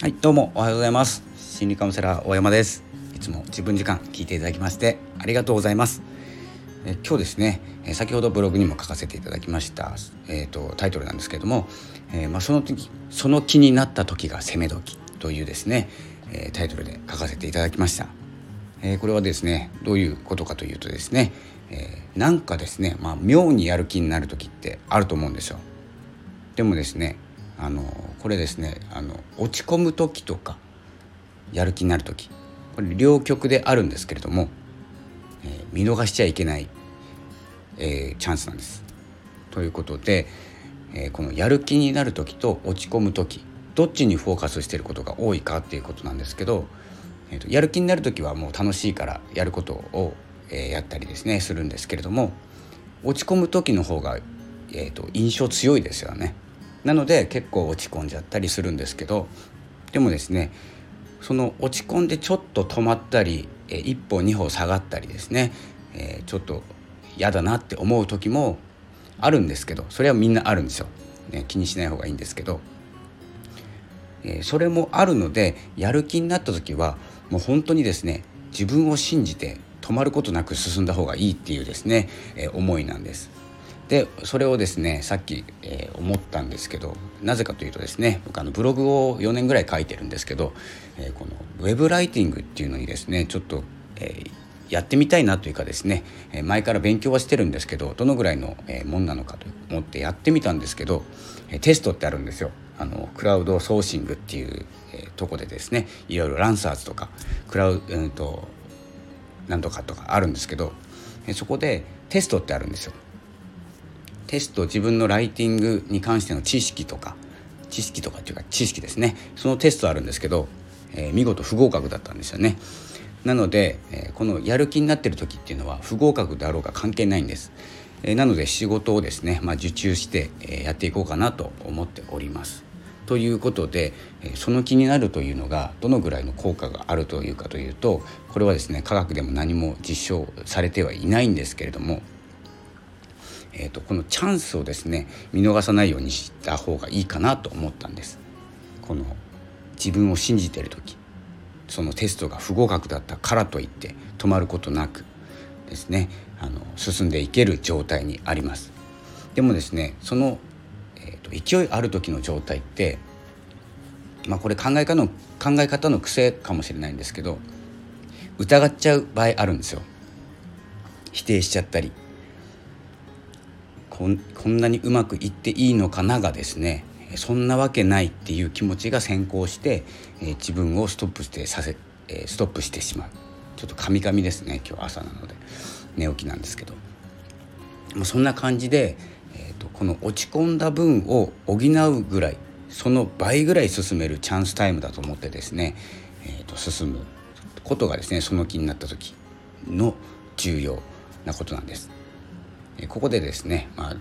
はいどうもおはようございます。心理カウンセラー大山です。いつも自分時間聞いていただきましてありがとうございます。え今日ですね先ほどブログにも書かせていただきました、えーと、タイトルなんですけれども、えー、まあ、その時その気になった時が攻め時というですね、えー、タイトルで書かせていただきました、えー、これはですねどういうことかというとですね、えなんかですね、まあ、妙にやる気になる時ってあると思うんですよ。でもですねあのこれですねあの落ち込む時とかやる気になる時これ両極であるんですけれども、えー、見逃しちゃいけない、えー、チャンスなんです。ということで、えー、このやる気になる時と落ち込む時どっちにフォーカスしてることが多いかっていうことなんですけど、えーと、やる気になる時はもう楽しいからやることを、えー、やったりですねするんですけれども落ち込む時の方が、えーと印象強いですよね。なので結構落ち込んじゃったりするんですけどでもですねその落ち込んでちょっと止まったり一歩二歩下がったりですね、え、ちょっと嫌だなって思う時もあるんですけどそれはみんなあるんですよ、ね、気にしない方がいいんですけど、え、それもあるのでやる気になった時はもう本当にですね自分を信じて止まることなく進んだ方がいいっていうですね、え、思いなんです。でそれをですねさっき、えー、思ったんですけどなぜかというとですね僕あのブログを4年ぐらい書いてるんですけど、えー、このウェブライティングっていうのにですねちょっと、えー、やってみたいなというかですね前から勉強はしてるんですけどどのぐらいのもんなのかと思ってやってみたんですけどテストってあるんですよ。あのクラウドソーシングっていうとこでですねいろいろランサーズとかクラウドうんとなんとかとかあるんですけどそこでテストってあるんですよ。テスト自分のライティングに関しての知識とか知識とかっていうか知識ですね。そのテストあるんですけど、えー、見事不合格だったんですよね。なので、えー、このやる気になってる時っていうのは不合格であろうが関係ないんです、えー、なので仕事をですね、まあ、受注して、えやっていこうかなと思っております。ということでその気になるというのがどのぐらいの効果があるというかというとこれはですね科学でも何も実証されてはいないんですけれどもえーと、このチャンスをですね見逃さないようにした方がいいかなと思ったんです。この自分を信じてる時そのテストが不合格だったからといって止まることなくですねあの進んでいける状態にあります。でもですねその、えーと、勢いある時の状態って、まあ、これ考え方の考え方の癖かもしれないんですけど疑っちゃう場合あるんですよ。否定しちゃったりこんこんなにうまくいっていいのかながですねそんなわけないっていう気持ちが先行して、え、自分をストップしてさせ、え、ストップしてしまう。ちょっとカミカミですね今日朝なので。寝起きなんですけど。もうそんな感じで、えーと、この落ち込んだ分を補うぐらいその倍ぐらい進めるチャンスタイムだと思ってですね、えーと進むことがですねその気になった時の重要なことなんです。ここでですね、まあ、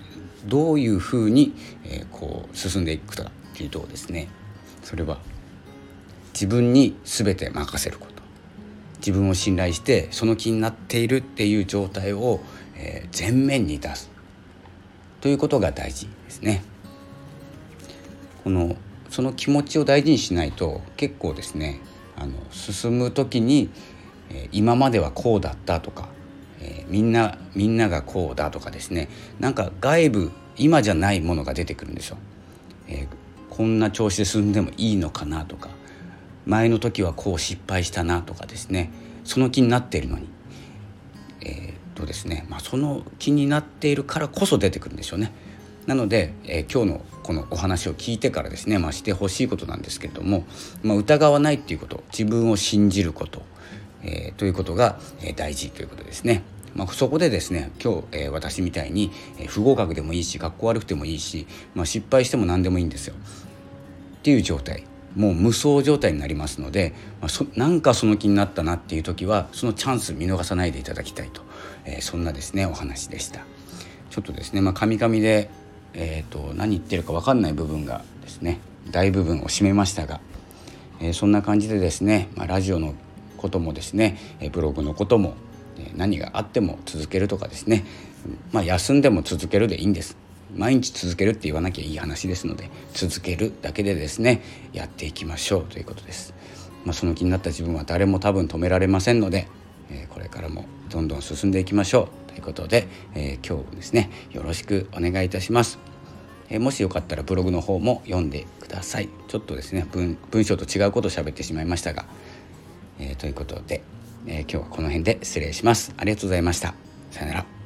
どういうふうに、えこう進んでいくかっていうとですねそれは自分に全て任せること自分を信頼してその気になっているっていう状態を、え前面に出すということが大事ですね。このその気持ちを大事にしないと結構ですねあの進む時に、え今まではこうだったとかえー、みんなみんながこうだとかですねなんか外部今じゃないものが出てくるんですよ。えー、こんな調子で進んでもいいのかなとか前の時はこう失敗したなとかですねその気になっているのに、えー、っとですねまあ、その気になっているからこそ出てくるんですよね。なので、えー、今日のこのお話を聞いてからですね、まあ、してほしいことなんですけれども、まあ、疑わないっていうこと自分を信じることえー、ということが、え大事ということですね。まあ、そこでですね今日、えー、私みたいに、えー、不合格でもいいし学校悪くてもいいし、まあ、失敗しても何でもいいんですよ。っていう状態もう無双状態になりますので、まあ、そなんかその気になったなっていう時はそのチャンス見逃さないでいただきたいと、えー、そんなですねお話でした。ちょっとですねまあ、カミカミで、えーと、何言ってるか分かんない部分がですね大部分を占めましたが、えー、そんな感じでですね、まあ、ラジオのこともですねブログのことも何があっても続けるとかですね、まあ、休んでも続けるでいいんです毎日続けるって言わなきゃいい話ですので続けるだけでですねやっていきましょうということです。まあ、その気になった自分は誰も多分止められませんので、これからもどんどん進んでいきましょうということで、え、今日ですねよろしくお願いいたします。え、もしよかったらブログの方も読んでください。ちょっとですね文文章と違うことを喋ってしまいましたが、えということで、え今日はこの辺で失礼します。ありがとうございました。さよなら。